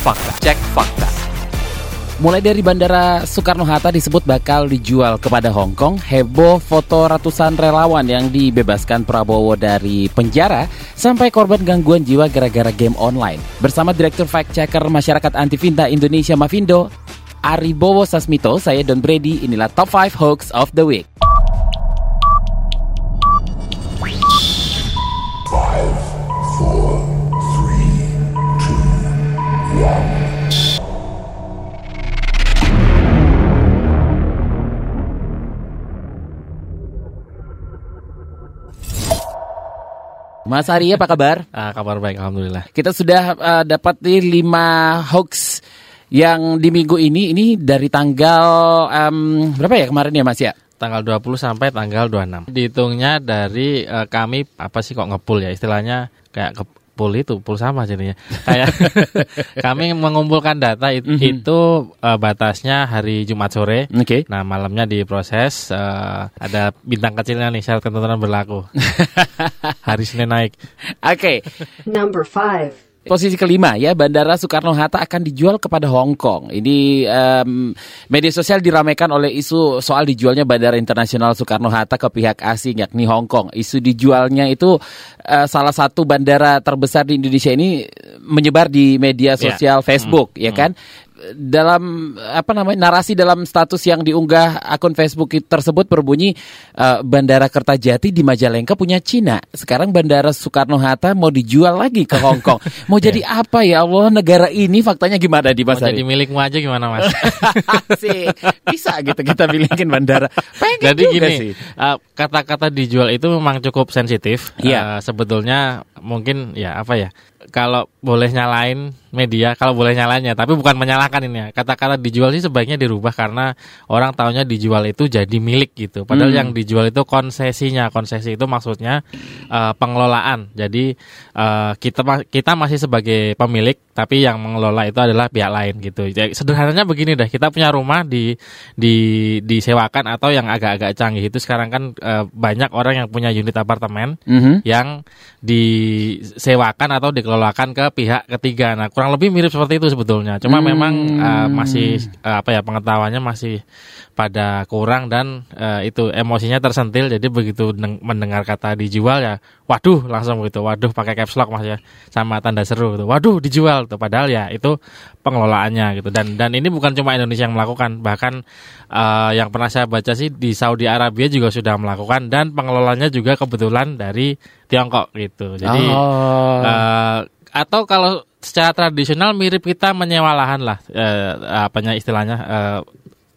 fakta, cek fakta. Mulai dari Bandara Soekarno-Hatta disebut bakal dijual kepada Hong Kong, heboh foto ratusan relawan yang dibebaskan Prabowo dari penjara, sampai korban gangguan jiwa gara-gara game online. Bersama Direktur Fact Checker Masyarakat Anti Finta Indonesia Mavindo, Aribowo Sasmito, saya Don Brady, inilah Top 5 Hoax of the Week. Mas Ari apa kabar? Ah, kabar baik, alhamdulillah. Kita sudah uh, dapat nih 5 hoax yang di minggu ini ini dari tanggal um, berapa ya kemarin ya Mas ya? Tanggal 20 sampai tanggal 26. Dihitungnya dari uh, kami apa sih kok ngepul ya istilahnya kayak ke pool itu pool sama jadinya. Kayak kami mengumpulkan data it, Mhm. itu uh, batasnya hari Jumat sore. Oke. Nah, malamnya diproses uh, ada bintang kecilnya nih syarat ketentuan berlaku. hari Senin naik. Oke. Number five. Posisi kelima ya, Bandara Soekarno-Hatta akan dijual kepada Hong Kong. Ini em, media sosial diramaikan oleh isu soal dijualnya Bandara Internasional Soekarno-Hatta ke pihak asing yakni Hong Kong. Isu dijualnya itu eh, salah satu bandara terbesar di Indonesia ini menyebar di media Ya. sosial Facebook, ya kan? Dalam apa namanya narasi dalam status yang diunggah akun Facebook tersebut berbunyi eh, Bandara Kertajati di Majalengka punya Cina. Sekarang Bandara Soekarno Hatta mau dijual lagi ke Hong Kong. Mau jadi apa ya Allah negara ini faktanya gimana di Mau Mas jadi Ari? milikmu aja gimana, Mas? Asik. Bisa gitu kita milikin bandara. Pengen Jadi gini, sih. uh, kata-kata dijual itu memang cukup sensitif. Iya. Uh, sebetulnya mungkin ya apa ya? Kalau boleh nyalain media, kalau boleh nyalainnya, tapi bukan menyalahkan ini ya. Kata-kata dijual sih sebaiknya dirubah karena orang taunya dijual itu jadi milik gitu. Padahal Hmm. yang dijual itu konsesinya. Konsesi itu maksudnya uh, pengelolaan. Jadi uh, kita kita masih sebagai pemilik, tapi yang mengelola itu adalah pihak lain gitu. Jadi sederhananya begini dah, kita punya rumah di di disewakan atau yang agak-agak canggih itu sekarang kan uh, banyak orang yang punya unit apartemen Mhm. yang disewakan atau dikelolakan ke pihak ketiga. Nah, kurang lebih mirip seperti itu sebetulnya. Cuma Hmm. memang uh, masih uh, apa ya pengetahuannya masih pada kurang dan uh, itu emosinya tersentil. Jadi begitu deng- mendengar kata dijual ya, waduh langsung gitu. Waduh pakai caps lock Mas ya sama tanda seru gitu. Waduh dijual tuh padahal ya itu pengelolaannya gitu. Dan dan ini bukan cuma Indonesia yang melakukan, bahkan uh, yang pernah saya baca sih di Saudi Arabia juga sudah melakukan dan pengelolanya juga kebetulan dari Tiongkok gitu. Jadi Oh. eh, atau kalau secara tradisional mirip kita menyewa lahan lah, eh, apanya istilahnya eh,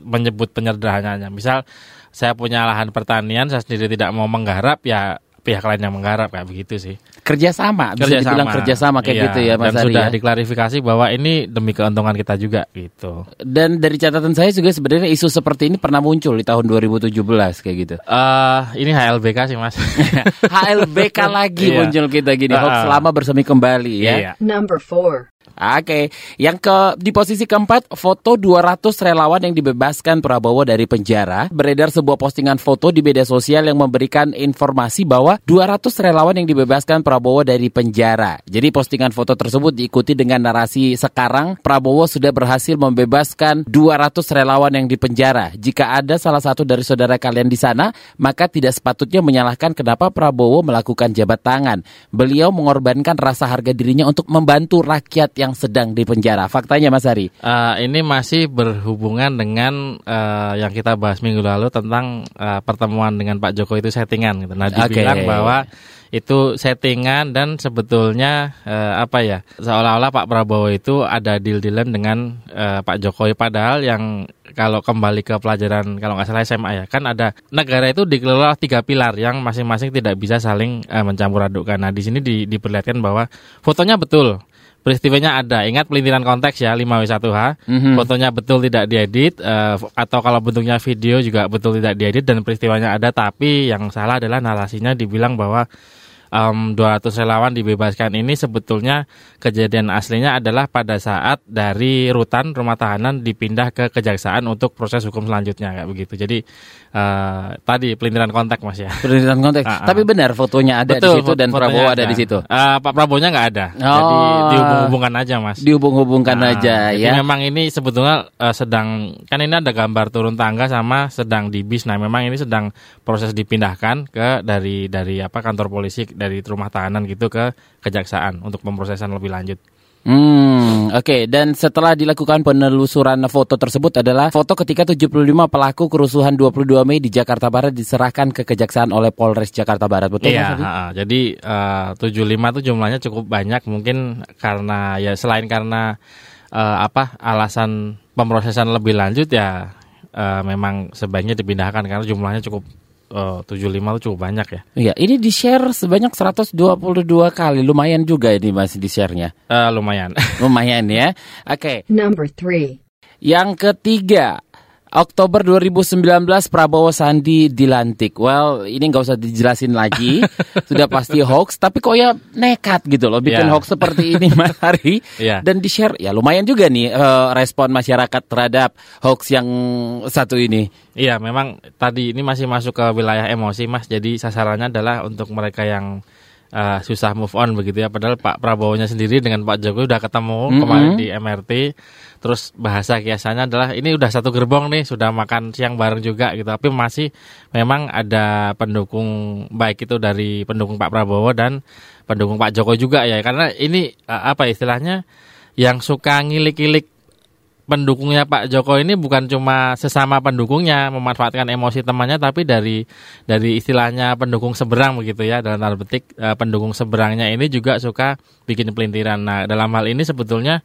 menyebut penyederhanaannya. Misal saya punya lahan pertanian, saya sendiri tidak mau menggarap, ya pihak lain yang menggarap kayak begitu sih. kerjasama, bisa dibilang kerjasama kayak Iya, gitu ya Mas Dan Ari sudah ya. diklarifikasi bahwa ini demi keuntungan kita juga gitu. Dan dari catatan saya juga sebenarnya isu seperti ini pernah muncul di tahun 2017 kayak gitu. eh ini HLBK sih mas. HLBK lagi Iya. muncul kita gini. Hoax Ah. lama bersemi kembali ya. Iya. Number four. Oke, yang ke di posisi keempat foto 200 relawan yang dibebaskan Prabowo dari penjara. Beredar sebuah postingan foto di media sosial yang memberikan informasi bahwa 200 relawan yang dibebaskan Prabowo dari penjara. Jadi postingan foto tersebut diikuti dengan narasi sekarang Prabowo sudah berhasil membebaskan 200 relawan yang di penjara. Jika ada salah satu dari saudara kalian di sana, maka tidak sepatutnya menyalahkan kenapa Prabowo melakukan jabat tangan. Beliau mengorbankan rasa harga dirinya untuk membantu rakyat yang sedang di penjara. Faktanya Mas Ari. Eh, ini masih berhubungan dengan eh, yang kita bahas minggu lalu tentang eh, pertemuan dengan Pak Jokowi itu settingan gitu. Nah, dibilang bahwa itu settingan dan sebetulnya eh, apa ya seolah-olah Pak Prabowo itu ada deal-dealan dengan eh, Pak Jokowi padahal yang kalau kembali ke pelajaran kalau nggak salah SMA ya kan ada negara itu dikelola tiga pilar yang masing-masing tidak bisa saling eh, mencampur adukkan. Nah di sini di, diperlihatkan bahwa fotonya betul peristiwanya ada. Ingat pelintiran konteks ya 5W1H. Mhm. Fotonya betul tidak diedit eh, atau kalau bentuknya video juga betul tidak diedit dan peristiwanya ada tapi yang salah adalah narasinya dibilang bahwa em, 200 relawan dibebaskan ini sebetulnya kejadian aslinya adalah pada saat dari rutan rumah tahanan dipindah ke kejaksaan untuk proses hukum selanjutnya kayak begitu. Jadi eh, tadi pelintiran kontak Mas ya. Penelitian konteks. Ah, ah. Tapi benar fotonya ada di situ dan Prabowo ada di situ. Eh, Pak Prabowo-nya nggak ada. Jadi Oh. dihubung-hubungkan aja Mas. Dihubung-hubungkan Nah, aja jadi ya. memang ini sebetulnya eh, sedang kan ini ada gambar turun tangga sama sedang di bis. Nah, memang ini sedang proses dipindahkan ke dari dari apa kantor polisi dari rumah tahanan gitu ke kejaksaan untuk pemrosesan lebih lanjut. Hmm, oke. Dan setelah dilakukan penelusuran foto tersebut adalah foto ketika 75 pelaku kerusuhan 22 Mei di Jakarta Barat diserahkan ke kejaksaan oleh Polres Jakarta Barat. Betul Iya, Mas ha-ha. jadi eh, 75 tuh jumlahnya cukup banyak mungkin karena ya selain karena eh, apa alasan pemrosesan lebih lanjut ya eh, memang sebaiknya dipindahkan karena jumlahnya cukup eh, 75 tuh cukup banyak ya. Iya, ini di-share sebanyak 122 kali. Lumayan juga ini masih di-share-nya. Eh, lumayan. Lumayan ya. Oke. Number 3. Yang ketiga, Oktober 2019 Prabowo Sandi dilantik. Well, ini nggak usah dijelasin lagi, sudah pasti hoax. Tapi kok ya nekat gitu loh, bikin Ya. hoax seperti ini Mas Hari. Iya. Dan di share, ya lumayan juga nih eh, respon masyarakat terhadap hoax yang satu ini. Iya, memang tadi ini masih masuk ke wilayah emosi, Mas. Jadi sasarannya adalah untuk mereka yang eh, susah move on begitu ya. Padahal Pak Prabowo-nya sendiri dengan Pak Jokowi udah ketemu Mm-mm. kemarin di MRT. Terus bahasa kiasannya adalah ini udah satu gerbong nih, sudah makan siang bareng juga gitu. Tapi masih memang ada pendukung baik itu dari pendukung Pak Prabowo dan pendukung Pak Jokowi juga ya. Karena ini eh, apa istilahnya yang suka ngilik-ngilik pendukungnya Pak Jokowi ini bukan cuma sesama pendukungnya memanfaatkan emosi temannya tapi dari dari istilahnya pendukung seberang begitu ya dalam tanda petik eh, pendukung seberangnya ini juga suka bikin pelintiran. Nah, dalam hal ini sebetulnya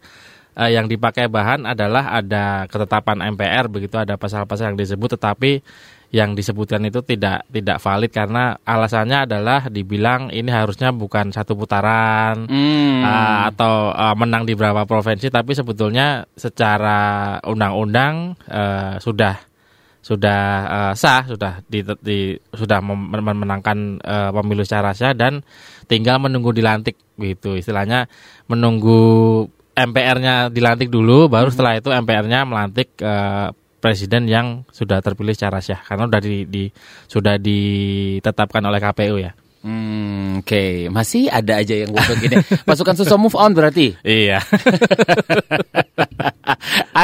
eh, yang dipakai bahan adalah ada ketetapan MPR begitu ada pasal-pasal yang disebut tetapi yang disebutkan itu tidak tidak valid karena alasannya adalah dibilang ini harusnya bukan satu putaran Hmm. uh, atau uh, menang di beberapa provinsi tapi sebetulnya secara undang-undang uh, sudah sudah uh, sah sudah di, di- sudah mem- memenangkan uh, pemilu secara sah dan tinggal menunggu dilantik gitu istilahnya menunggu MPR-nya dilantik dulu baru setelah itu MPR-nya melantik uh, presiden yang sudah terpilih secara sah karena sudah di, di sudah ditetapkan oleh KPU ya. Hmm, Oke, masih ada aja yang goblok ini. Pasukan susah move on berarti. Iya.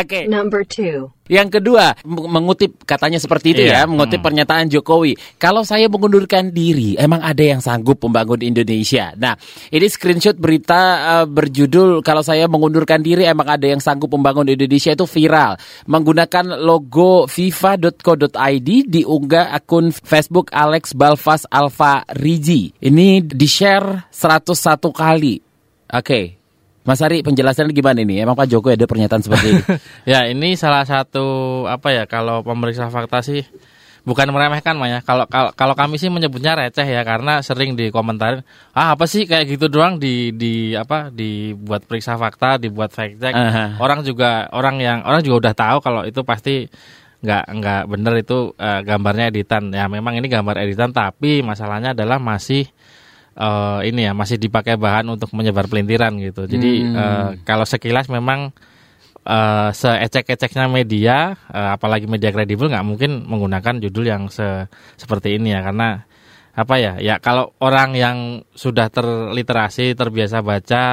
Oke. Number 2. Yang kedua, mengutip katanya seperti itu ya, Iya, mengutip hmm. pernyataan Jokowi. Kalau saya mengundurkan diri, emang ada yang sanggup membangun Indonesia. Nah, ini screenshot berita eh, berjudul kalau saya mengundurkan diri, emang ada yang sanggup membangun Indonesia itu viral. Menggunakan logo fifa.co.id diunggah akun Facebook Alex Balfas Alfa Riji. Ini di-share 101 kali. Oke. Mas Ari, penjelasannya gimana ini? Emang Pak Jokowi ada pernyataan seperti ini? Ya ini salah satu apa ya kalau pemeriksa fakta sih bukan meremehkan Maya. Kalau kalau kalau kami sih menyebutnya receh ya karena sering dikomentarin ah apa sih kayak gitu doang di di apa dibuat periksa fakta, dibuat fact check. Aha. Orang juga orang yang orang juga udah tahu kalau itu pasti nggak nggak bener itu eh, gambarnya editan. Ya memang ini gambar editan tapi masalahnya adalah masih eh, ini ya masih dipakai bahan untuk menyebar pelintiran gitu. Jadi Hmm. eh, kalau sekilas memang eh seecek-eceknya media, eh, apalagi media kredibel nggak mungkin menggunakan judul yang se seperti ini ya karena apa ya ya kalau orang yang sudah terliterasi terbiasa baca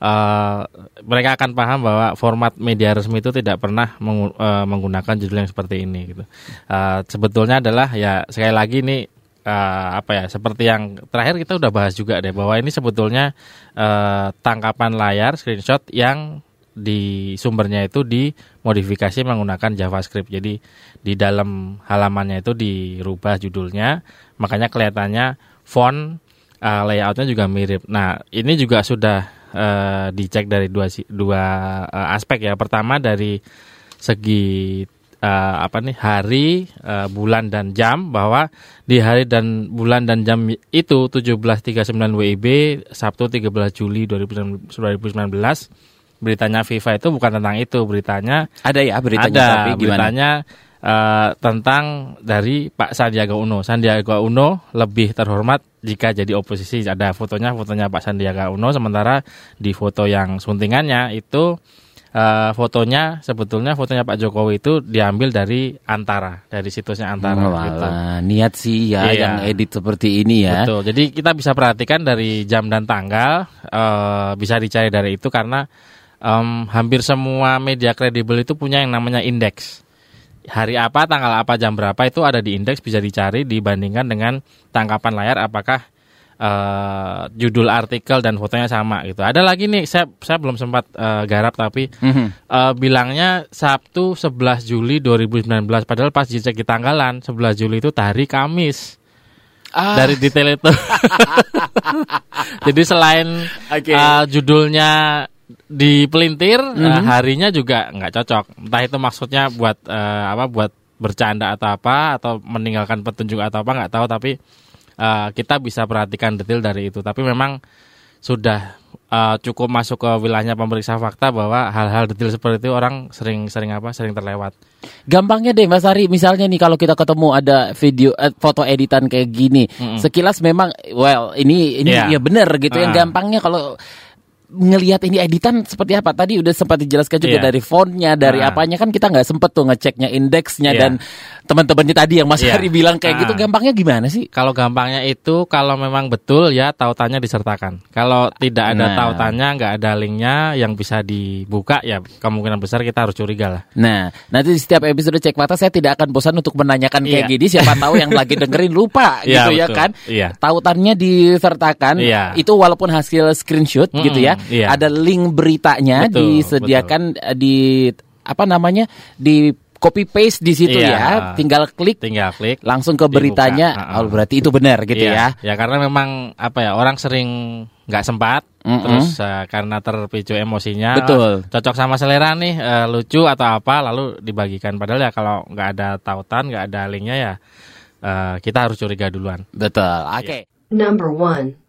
eh, mereka akan paham bahwa format media resmi itu tidak pernah mengu- eh, menggunakan judul yang seperti ini gitu Eh, sebetulnya adalah ya sekali lagi ini eh, apa ya seperti yang terakhir kita udah bahas juga deh bahwa ini sebetulnya eh, tangkapan layar screenshot yang di sumbernya itu dimodifikasi menggunakan JavaScript. Jadi di dalam halamannya itu dirubah judulnya, makanya kelihatannya font uh, layoutnya juga mirip. Nah ini juga sudah uh, dicek dari dua si- dua uh, aspek ya. Pertama dari segi uh, apa nih hari, uh, bulan dan jam bahwa di hari dan bulan dan jam itu 17.39 WIB Sabtu 13 Juli 2019 beritanya FIFA itu bukan tentang itu beritanya Ada ya beritanya ada tapi gimana? beritanya eh, tentang dari Pak Sandiaga Uno. Sandiaga Uno lebih terhormat jika jadi oposisi ada fotonya fotonya Pak Sandiaga Uno sementara di foto yang suntingannya itu eh, fotonya sebetulnya fotonya Pak Jokowi itu diambil dari Antara dari situsnya Antara Oh, gitu. niat sih ya Iya. yang edit seperti ini ya. Betul. Jadi kita bisa perhatikan dari jam dan tanggal eh, bisa dicari dari itu karena em, hampir semua media kredibel itu punya yang namanya indeks. Hari apa, tanggal apa, jam berapa itu ada di indeks bisa dicari dibandingkan dengan tangkapan layar apakah eh, judul artikel dan fotonya sama gitu. Ada lagi nih saya saya belum sempat eh, garap tapi Mhm. eh, bilangnya Sabtu 11 Juli 2019 padahal pas dicek di tanggalan 11 Juli itu hari Kamis Ah, dari detail itu. Jadi selain Oke. uh, judulnya dipelintir, uh, Mhm. harinya juga nggak cocok. Entah itu maksudnya buat uh, apa, buat bercanda atau apa, atau meninggalkan petunjuk atau apa nggak tahu. Tapi uh, kita bisa perhatikan detail dari itu. Tapi memang sudah uh, cukup masuk ke wilayahnya pemeriksa fakta bahwa hal-hal detail seperti itu orang sering-sering apa, sering terlewat. Gampangnya deh Mas Ari, misalnya nih kalau kita ketemu ada video eh, foto editan kayak gini, Mm-mm. sekilas memang well ini ini Iya. ya benar gitu. Yang Ah. gampangnya kalau ngelihat ini editan seperti apa tadi udah sempat dijelaskan juga Iya. dari fontnya dari Ah. apanya kan kita nggak sempet tuh ngeceknya indeksnya Iya. dan teman-temannya tadi yang Mas Iya. Ari bilang kayak Ah. gitu gampangnya gimana sih? Kalau gampangnya itu kalau memang betul ya tautannya disertakan. Kalau tidak ada Nah. tautannya, nggak ada linknya yang bisa dibuka ya kemungkinan besar kita harus curiga lah. Nah, nanti di setiap episode cek fakta saya tidak akan bosan untuk menanyakan kayak Iya. gini. Siapa tahu yang lagi dengerin lupa Iya, gitu ya betul. kan? Iya. Tautannya disertakan. Iya. Itu walaupun hasil screenshot Mm-mm, gitu ya. Iya. Ada link beritanya Betul, disediakan eh, di apa namanya di copy paste di situ Iya. ya. Tinggal klik Tinggal klik. langsung ke Dibuka. beritanya. Ha-ha. Oh, berarti itu benar gitu Iya, ya. Ya karena memang apa ya orang sering nggak sempat, Mm-mm. terus eh, karena terpicu emosinya, Betul. "Ah, cocok sama selera nih, eh, lucu atau apa, lalu dibagikan. Padahal ya kalau nggak ada tautan, nggak ada linknya ya eh, kita harus curiga duluan. Betul. Oke. Number 1.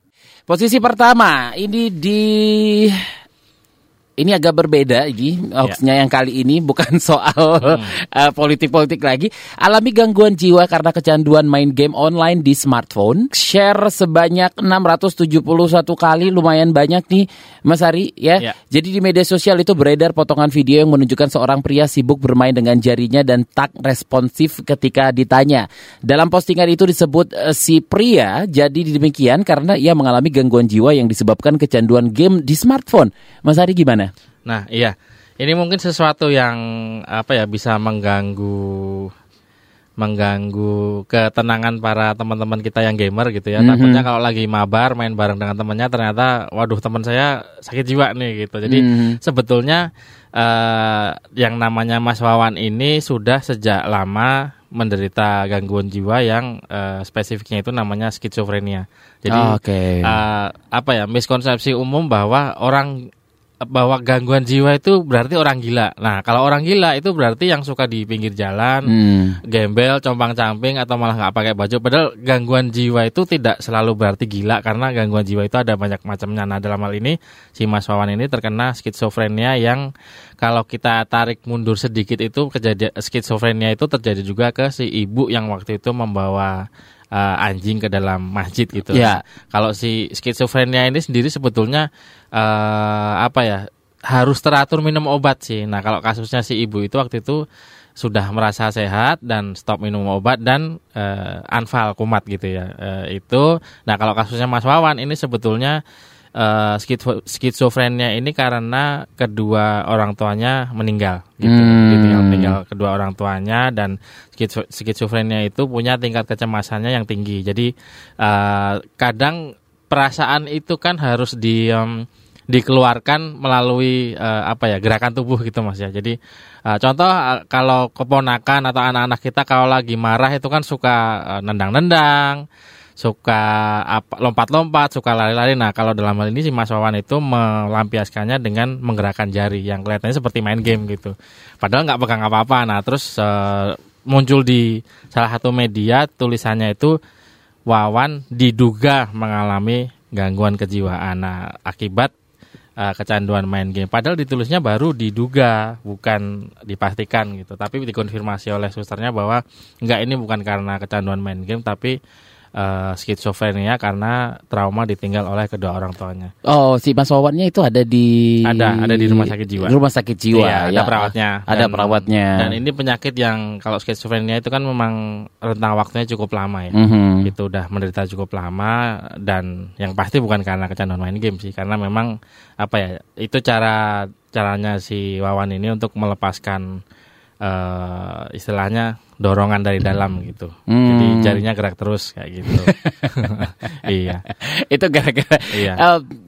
Posisi pertama ini di ini agak berbeda ini hoaxnya yang kali ini bukan soal eh, politik-politik lagi. Alami gangguan jiwa karena kecanduan main game online di smartphone. Share sebanyak 671 kali lumayan banyak nih Mas Ari ya. Ya. Jadi di media sosial itu beredar potongan video yang menunjukkan seorang pria sibuk bermain dengan jarinya dan tak responsif ketika ditanya. Dalam postingan itu disebut eh, si pria jadi demikian karena ia mengalami gangguan jiwa yang disebabkan kecanduan game di smartphone. Mas Ari gimana? Nah, iya. Ini mungkin sesuatu yang apa ya bisa mengganggu mengganggu ketenangan para teman-teman kita yang gamer gitu ya. Mhm. Takutnya kalau lagi mabar main bareng dengan temannya ternyata waduh teman saya sakit jiwa nih gitu. Jadi Mhm. sebetulnya eh, yang namanya Mas Wawan ini sudah sejak lama menderita gangguan jiwa yang eh, spesifiknya itu namanya skizofrenia. Jadi Oh, Oke. eh, apa ya miskonsepsi umum bahwa orang bahwa gangguan jiwa itu berarti orang gila. Nah, kalau orang gila itu berarti yang suka di pinggir jalan, Hmm. gembel, compang-camping atau malah nggak pakai baju. Padahal gangguan jiwa itu tidak selalu berarti gila karena gangguan jiwa itu ada banyak macamnya. Nah, dalam hal ini si Mas Wawan ini terkena skizofrenia yang kalau kita tarik mundur sedikit itu kejadian skizofrenia itu terjadi juga ke si ibu yang waktu itu membawa uh, anjing ke dalam masjid gitu. Ya. Kalau si skizofrenia ini sendiri sebetulnya eh apa ya harus teratur minum obat sih. Nah kalau kasusnya si ibu itu waktu itu sudah merasa sehat dan stop minum obat dan eh, anfal kumat gitu ya Eh, itu. Nah kalau kasusnya Mas Wawan ini sebetulnya eh, skizo- skizofrenia ini karena kedua orang tuanya meninggal gitu. Hmm. Ditinggal tinggal kedua orang tuanya dan skizo- skizofrenia itu punya tingkat kecemasannya yang tinggi. Jadi eh, kadang perasaan itu kan harus di em, dikeluarkan melalui eh, apa ya gerakan tubuh gitu mas ya jadi eh, contoh eh, kalau keponakan atau anak-anak kita kalau lagi marah itu kan suka eh, nendang-nendang suka apa lompat-lompat suka lari-lari nah kalau dalam hal ini si Mas Wawan itu melampiaskannya dengan menggerakkan jari yang kelihatannya seperti main game gitu padahal nggak pegang apa-apa nah terus eh, muncul di salah satu media tulisannya itu Wawan diduga mengalami gangguan kejiwaan nah akibat uh, kecanduan main game. Padahal ditulisnya baru diduga, bukan dipastikan gitu. Tapi dikonfirmasi oleh susternya bahwa enggak ini bukan karena kecanduan main game, tapi eh, skizofrenia karena trauma ditinggal oleh kedua orang tuanya. Oh, si Mas Wawannya itu ada di Ada, ada di rumah sakit jiwa. Rumah sakit jiwa. Iya, ada ya. perawatnya. Ada Dan- perawatnya. Dan ini penyakit yang kalau skizofrenia itu kan memang rentang waktunya cukup lama ya. Mhm. Itu udah menderita cukup lama dan yang pasti bukan karena kecanduan main game sih, karena memang apa ya itu cara caranya si Wawan ini untuk melepaskan eh istilahnya dorongan dari dalam gitu. Hmm. Jadi jarinya gerak terus kayak gitu. iya. itu gara-gara Iya.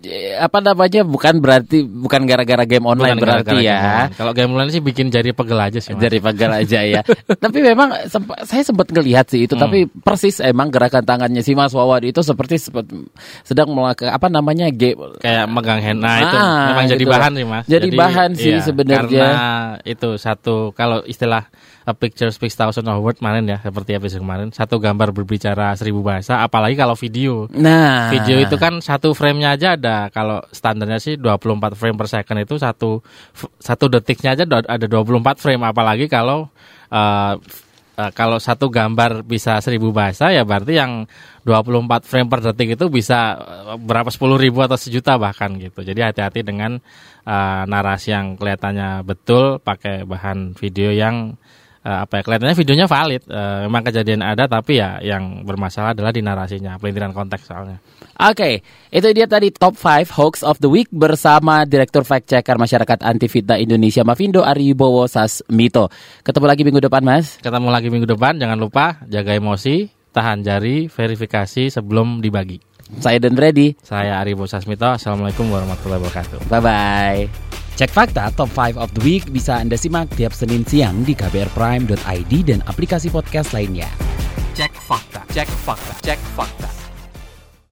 eh, apa namanya bukan berarti bukan gara-gara game online Bukan berarti gara-gara ya. game. Kalau game online sih bikin jari pegel aja sih. Mas. Dari pagar aja ya. tapi memang semp- saya sempat ngelihat sih itu, Hmm. tapi persis emang gerakan tangannya si Mas Wawan itu seperti sedang melakukan apa namanya game kayak megang hand nah itu Ah, memang jadi gitu. bahan sih mas Jadi bahan sih sebenarnya. karena itu satu kalau istilah a picture speaks thousand of words kemarin ya seperti episode kemarin. Satu gambar berbicara seribu bahasa apalagi kalau video. Nah, video itu kan satu frame-nya aja ada. Kalau standarnya sih 24 frame per second itu satu satu detiknya aja ada 24 frame. Apalagi kalau eh, eh, kalau satu gambar bisa seribu bahasa ya berarti yang 24 frame per detik itu bisa eh, berapa sepuluh ribu atau sejuta bahkan gitu. Jadi hati-hati dengan eh, narasi yang kelihatannya betul pakai bahan video yang eh, apa ya kelihatannya videonya valid Eh, memang kejadian ada tapi ya yang bermasalah adalah di narasinya pelintiran konteks soalnya Oke, itu dia tadi top 5 hoax of the week bersama Direktur Fact Checker Masyarakat Anti Fitnah Indonesia Mavindo Aribowo Sasmito. Ketemu lagi minggu depan, Mas. Ketemu lagi minggu depan, jangan lupa jaga emosi, tahan jari, verifikasi sebelum dibagi. Saya Dan Brady. Saya Aribo Sasmito, Assalamualaikum warahmatullahi wabarakatuh. Bye bye. Cek fakta top 5 of the week bisa Anda simak tiap Senin siang di kbrprime.id dan aplikasi podcast lainnya. Cek fakta, cek fakta, cek fakta.